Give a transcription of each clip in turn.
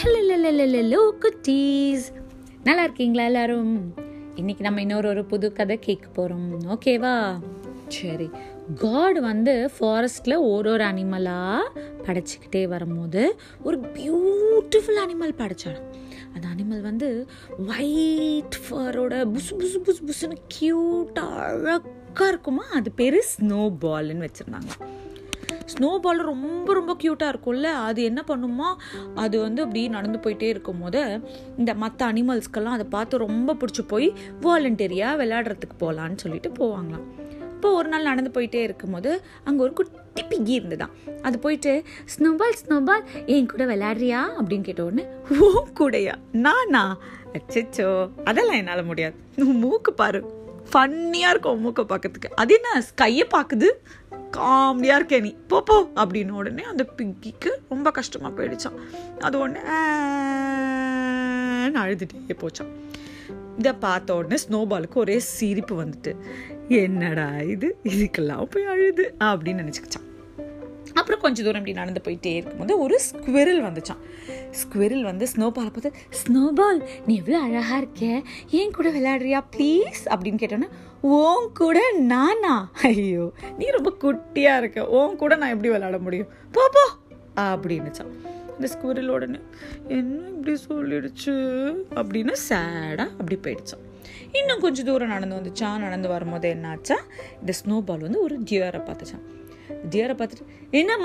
Hello குட்டீஸ் நல்லா இருக்கீங்களா எல்லாரும்? இன்னைக்கு நம்ம இன்னொரு ஒரு புது கதை கேட்க போகிறோம் ஓகேவா? சரி. காட் வந்து ஃபாரஸ்டில் ஒரு ஒரு அனிமலாக படைச்சிக்கிட்டே வரும்போது ஒரு பியூட்டிஃபுல் அனிமல் படைச்சாலும் அந்த அனிமல் வந்து ஒயிட் ஃபரோட புசு புசு புசு புசுன்னு க்யூட்டாக அழகாக இருக்குமா? அது பேர் ஸ்னோ பால்னு வச்சுருந்தாங்க. ஸ்னோ பால் ரொம்ப ரொம்ப க்யூட்டாக இருக்கும்ல. அது என்ன பண்ணுமா? அது வந்து அப்படி நடந்து போயிட்டே இருக்கும் போது இந்த மற்ற அனிமல்ஸ்க்கெல்லாம் அதை பார்த்து ரொம்ப பிடிச்சி போய் வாலண்டியரியாக விளையாடுறதுக்கு போகலான்னு சொல்லிட்டு போவாங்களாம். இப்போ ஒரு நாள் நடந்து போயிட்டே இருக்கும்போது அங்கே ஒரு குட்டி பிங்கி இருந்துதான். அது போயிட்டு ஸ்னோபால் ஸ்னோபால் என் கூட விளையாடுறியா? அப்படின்னு கேட்ட உடனே ஓ கூடையா? நானா? அச்சோ அதெல்லாம் என்னால் முடியாது. மூக்கு பாரு. ஃபன்னியாக இருக்கும் மூக்கை பார்க்கறதுக்கு. அது என்ன? கையை பார்க்குது. காமெடியாக இருக்கே நீ. போ போ அப்படின்னு உடனே அந்த பிக்கிக்கு ரொம்ப கஷ்டமாக போயிடுச்சான். அது உடனே அழுதுகிட்டே போச்சான். இதை பார்த்த உடனே ஸ்னோபாலுக்கு ஒரே சிரிப்பு வந்துட்டு என்னடா இது? இதுக்கெல்லாம் போய் அழுது அப்படின்னு நினச்சிக்கிச்சான். அப்புறம் கொஞ்சம் தூரம் இப்படி நடந்து போயிட்டே இருக்கும்போது ஒரு ஸ்குவரில் வந்துச்சான் ஸ்குவரில் வந்து ஸ்னோபாலை பார்த்து ஸ்னோபால் நீ எவ்வளோ அழகாக இருக்க? ஏன் கூட விளையாடுறியா? ப்ளீஸ் அப்படின்னு கேட்டோன்னே ஓன் கூட நானா? ஐயோ நீ ரொம்ப குட்டியாக இருக்க. ஓன் கூட நான் எப்படி விளையாட முடியும்? போப்போ அப்படின்னுச்சான் இந்த ஸ்குவரில் உடனே என்ன இப்படி சொல்லிடுச்சு? அப்படின்னு சேடாக அப்படி போயிடுச்சான் இன்னும் கொஞ்சம் தூரம் நடந்து வந்துச்சான் நடந்து வரும்போது என்னாச்சா? இந்த ஸ்னோபால் வந்து ஒரு டியரை பார்த்துச்சான் டியரை பார்த்துட்டு என்ன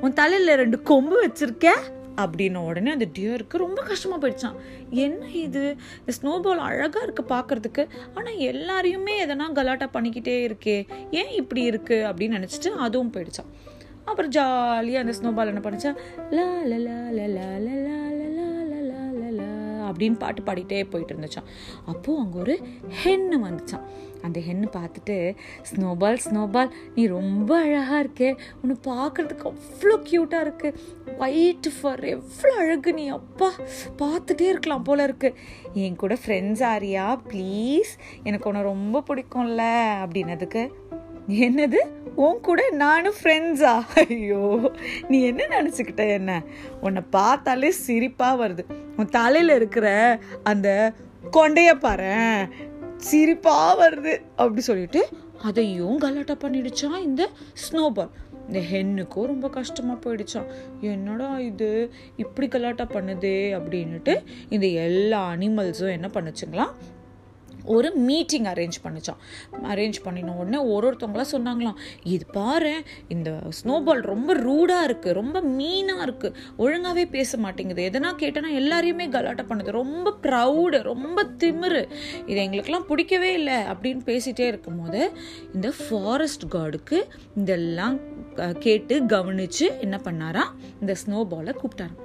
உன் தலையில் ரெண்டு கொம்பு வச்சுருக்க? அப்படின்ன உடனே அந்த டியருக்கு ரொம்ப கஷ்டமாக போயிடுச்சான் என்ன இது? இந்த ஸ்னோபால் அழகாக இருக்குது பார்க்குறதுக்கு. ஆனால் எல்லாரையுமே எதனா கலாட்டா பண்ணிக்கிட்டே இருக்கே. ஏன் இப்படி இருக்குது அப்படின்னு நினச்சிட்டு அதுவும் போயிடுச்சான் அப்புறம் ஜாலியாக அந்த ஸ்னோபால் என்ன பண்ணிச்சா லா லா லா லா அப்படின்னு பாட்டு பாடிட்டே போயிட்டு இருந்துச்சான் அப்போது அங்கே ஒரு ஹென்னு வந்துச்சான் அந்த ஹென்னு பார்த்துட்டு ஸ்னோபால் ஸ்னோபால் நீ ரொம்ப அழகாக இருக்கே. உன்னை பார்க்குறதுக்கு அவ்வளோ க்யூட்டாக இருக்குது ஒயிட் ஃபர் எவ்வளோ அழகு நீ அப்பா. பார்த்துட்டே இருக்கலாம் போல் இருக்கு. என் கூட ஃப்ரெண்ட்ஸ் ஆரியா ப்ளீஸ் எனக்கு உன்னை ரொம்ப பிடிக்கும்ல. அப்படின்னதுக்கு என்னது? உன் கூட நானும் ஃப்ரெண்ட்ஸா ஐயோ நீ என்ன நினச்சிக்கிட்ட என்ன? உன்னை பார்த்தாலே சிரிப்பாக வருது. உன் தலையில் இருக்கிற அந்த கொண்டைய பாரு சிரிப்பாக வருது அப்படி சொல்லிட்டு அதையும் கலாட்டா பண்ணிடுச்சான் இந்த ஸ்னோபால் இந்த ஹென்னுக்கும் ரொம்ப கஷ்டமாக போயிடுச்சான் என்னடா இது? இப்படி கலாட்டா பண்ணுதே? அப்படின்ட்டு இந்த எல்லா அனிமல்ஸும் என்ன பண்ணுச்சுங்களா ஒரு மீட்டிங் அரேஞ்ச் பண்ணிச்சான் அரேஞ்ச் பண்ணின உடனே ஒரு ஒருத்தவங்களாம் சொன்னாங்களாம் இது பாரு இந்த ஸ்னோபால் ரொம்ப ரூடாக இருக்குது ரொம்ப மீனாக இருக்குது ஒழுங்காகவே பேச மாட்டேங்குது. எதனா கேட்டனா எல்லாரையுமே கலாட்டை பண்ணுது. ரொம்ப ப்ரௌடு ரொம்ப திமிரு. இது எங்களுக்கெல்லாம் பிடிக்கவே இல்லை அப்படின்னு பேசிகிட்டே இருக்கும்போது இந்த ஃபாரஸ்ட் கார்டுக்கு இதெல்லாம் கேட்டு கவனித்து என்ன பண்ணாரா இந்த ஸ்னோபாலை கூப்பிட்டாராம்.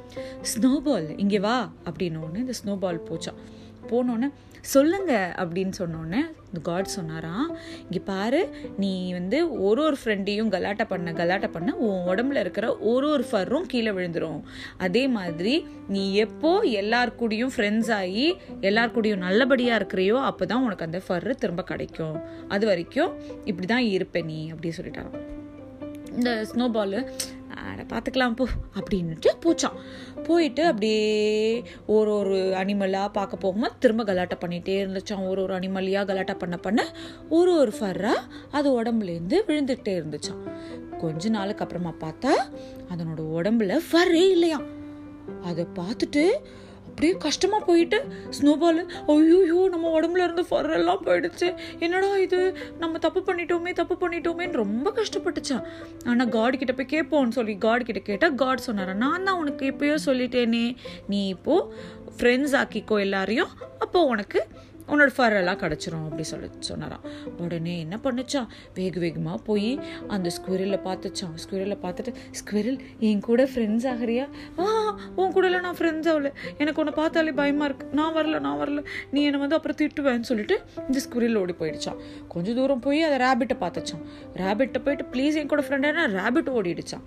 ஸ்னோபால் இங்கே வா அப்படின்னு ஒன்று இந்த ஸ்னோபால் போச்சான் போனோன்னே சொல்லுங்க அப்படின்னு சொன்னோடனே இந்த காட் சொன்னாராம் இங்கே பாரு நீ வந்து ஒரு ஒரு ஃப்ரெண்டையும் கலாட்டா பண்ண கலாட்டா பண்ண உன் உடம்புல இருக்கிற ஒரு ஒரு ஃபர்ரும் கீழே விழுந்துடும் அதே மாதிரி நீ எப்போ எல்லார் கூடயும் ஃப்ரெண்ட்ஸ் ஆகி எல்லார் கூடயும் நல்லபடியாக இருக்கிறியோ அப்போ தான் உனக்கு அந்த ஃபர்ரு திரும்ப கிடைக்கும். அது வரைக்கும் இப்படி தான் இருப்ப நீ அப்படி சொல்லிட்டாராம். இந்த ஸ்னோபாலு அட பார்த்துக்கலாம் போ அப்படின்ட்டு போச்சான். போயிட்டு அப்படியே ஒரு ஒரு அனிமலாக பார்க்க போகும்போது திரும்ப கலாட்டா பண்ணிகிட்டே இருந்துச்சான் ஒரு ஒரு அனிமலியாக கலாட்டா பண்ண பண்ண ஒரு ஒரு ஃபர்ராக அது உடம்புலேருந்து விழுந்துகிட்டே இருந்துச்சான் கொஞ்ச நாளுக்கு அப்புறமா பார்த்தா அதனோட உடம்புல ஃபர்ரே இல்லையாம். அதை பார்த்துட்டு அப்படியே கஷ்டமாக போயிட்டு ஸ்னோபால் ஐயோயோ நம்ம உடம்புல இருந்து ஃபரெல்லாம் போயிடுச்சு. என்னடா இது? நம்ம தப்பு பண்ணிட்டோமே தப்பு பண்ணிட்டோமேன்னு ரொம்ப கஷ்டப்பட்டுச்சான் ஆனால் காட் கிட்ட போய் கேட்போம்னு சொல்லி காட் கிட்ட கேட்டால் காட் சொன்னார். நான் தான் உனக்கு எப்பயோ சொல்லிட்டேனே. நீ இப்போது ஃப்ரெண்ட்ஸ் ஆக்கிக்கோ எல்லாரையும். அப்போ உனக்கு உன்னோட ஃபரெல்லாம் கிடச்சிரும் அப்படி சொல்லி சொன்னாராம். உடனே என்ன பண்ணுச்சான் வேக வேகமாக போய் அந்த ஸ்குவரில் பார்த்துச்சான் ஸ்குவரில் பார்த்துட்டு ஸ்குவரில் என் கூட ஃப்ரெண்ட்ஸ் ஆகிறியா? ஆ உன் கூடலாம் நான் ஃப்ரெண்ட்ஸ் ஆகல எனக்கு உன்னை பார்த்தாலே பயமாக இருக்கு. நான் வரல நான் வரல. நீ என்னை வந்து அப்புறம் திட்டுவேன்னு சொல்லிட்டு இந்த ஸ்குரில் ஓடி போயிடுச்சான் கொஞ்சம் தூரம் போய் அதை ரேபிட்டை பார்த்துச்சான் ரேபிட்டை போயிட்டு ப்ளீஸ் என் கூட ஃப்ரெண்டாக ரேபிட் ஓடிடுச்சான்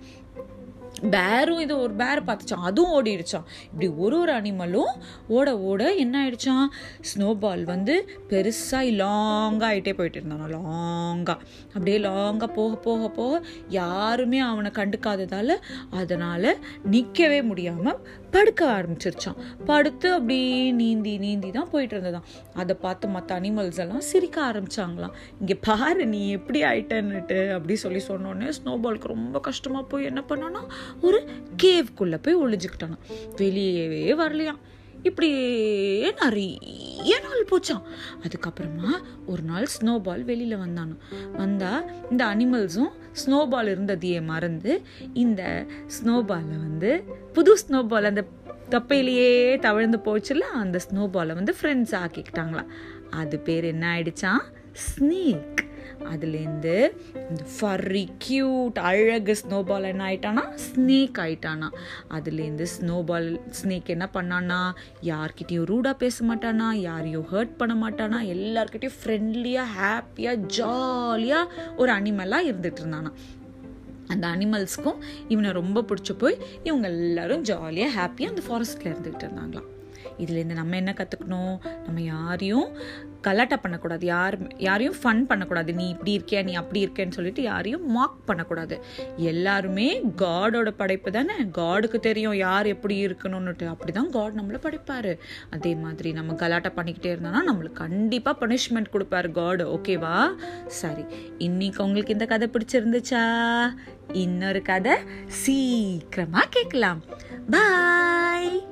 பேரும் இது ஒரு பேர் பார்த்துச்சான் அதுவும் ஓடிடுச்சான் இப்படி ஒரு ஒரு அனிமலும் ஓட ஓட என்ன ஆயிடுச்சான் ஸ்னோபால் வந்து பெருசாக லாங்காக ஆகிட்டே போயிட்டு இருந்தானா லாங்காக அப்படியே லாங்காக போக போக போக யாருமே அவனை கண்டுக்காததால் அதனால் நிற்கவே முடியாமல் படுக்க ஆரம்பிச்சிருச்சான் படுத்து அப்படியே நீந்தி நீந்தி தான் போயிட்டு இருந்ததான் அதை பார்த்து மற்ற அனிமல்ஸ் எல்லாம் சிரிக்க ஆரம்பிச்சாங்களாம். இங்கே பாரு நீ எப்படி ஆயிட்டன்னுட்டு அப்படி சொல்லி சொன்னோடனே ஸ்னோபாலுக்கு ரொம்ப கஷ்டமாக போய் என்ன பண்ணோன்னா ஒரு கேவ்க்குள்ளே போய் ஒழிஞ்சுக்கிட்டானா வெளியவே வரலையாம். இப்படியே நிறைய நாள் போச்சான் அதுக்கப்புறமா ஒரு நாள் ஸ்னோபால் வெளியில் வந்தானோ. வந்தால் இந்த அனிமல்ஸும் ஸ்னோபால் இருந்ததையே மறந்து இந்த ஸ்னோபாலை வந்து புது ஸ்னோபால் அந்த தொப்பையிலேயே தவழ்ந்து போச்சுல அந்த ஸ்னோபாலை வந்து ஃப்ரெண்ட்ஸ் ஆக்கிக்கிட்டாங்களாம். அது பேர் என்ன ஆயிடுச்சான் ஸ்னேக் அதுலேருந்து இந்த ஃபர்ரி க்யூட் அழகு ஸ்னோபால் என்ன ஆயிட்டானா? ஸ்னேக் ஆயிட்டானா. அதுலேருந்து ஸ்னோபால் ஸ்னேக் என்ன பண்ணானா? யார்கிட்டையும் ரூடாக பேச மாட்டானா? யாரையும் ஹர்ட் பண்ண மாட்டானா? எல்லார்கிட்டையும் ஃப்ரெண்ட்லியாக ஹாப்பியாக ஜாலியாக ஒரு அனிமலாக இருந்துட்டு இருந்தானா. அந்த அனிமல்ஸ்க்கும் இவனை ரொம்ப பிடிச்சி போய் இவங்க எல்லாரும் ஜாலியாக ஹாப்பியாக அந்த ஃபாரஸ்ட்டில் இருந்துகிட்டு இருந்தாங்களாம். இதுலேருந்து நம்ம என்ன கற்றுக்கணும் நம்ம யாரையும் கலாட்டா பண்ணக்கூடாது. யார் யாரையும் ஃபன் பண்ணக்கூடாது. நீ இப்படி இருக்கியா? நீ அப்படி இருக்கேன்னு சொல்லிட்டு யாரையும் மாக் பண்ணக்கூடாது. எல்லாருமே காடோட படைப்பு தானே? காடுக்கு தெரியும் யார் எப்படி இருக்கணும்னுட்டு. அப்படி தான் காட் நம்மளை படைப்பார். அதே மாதிரி நம்ம கலாட்டா பண்ணிக்கிட்டே இருந்தோம்னா நம்மளுக்கு கண்டிப்பாக பனிஷ்மெண்ட் கொடுப்பாரு காடு ஓகேவா சரி. இன்னைக்கு உங்களுக்கு இந்த கதை பிடிச்சிருந்துச்சா? இன்னொரு கதை சீக்கிரமாக கேட்கலாம். பாய்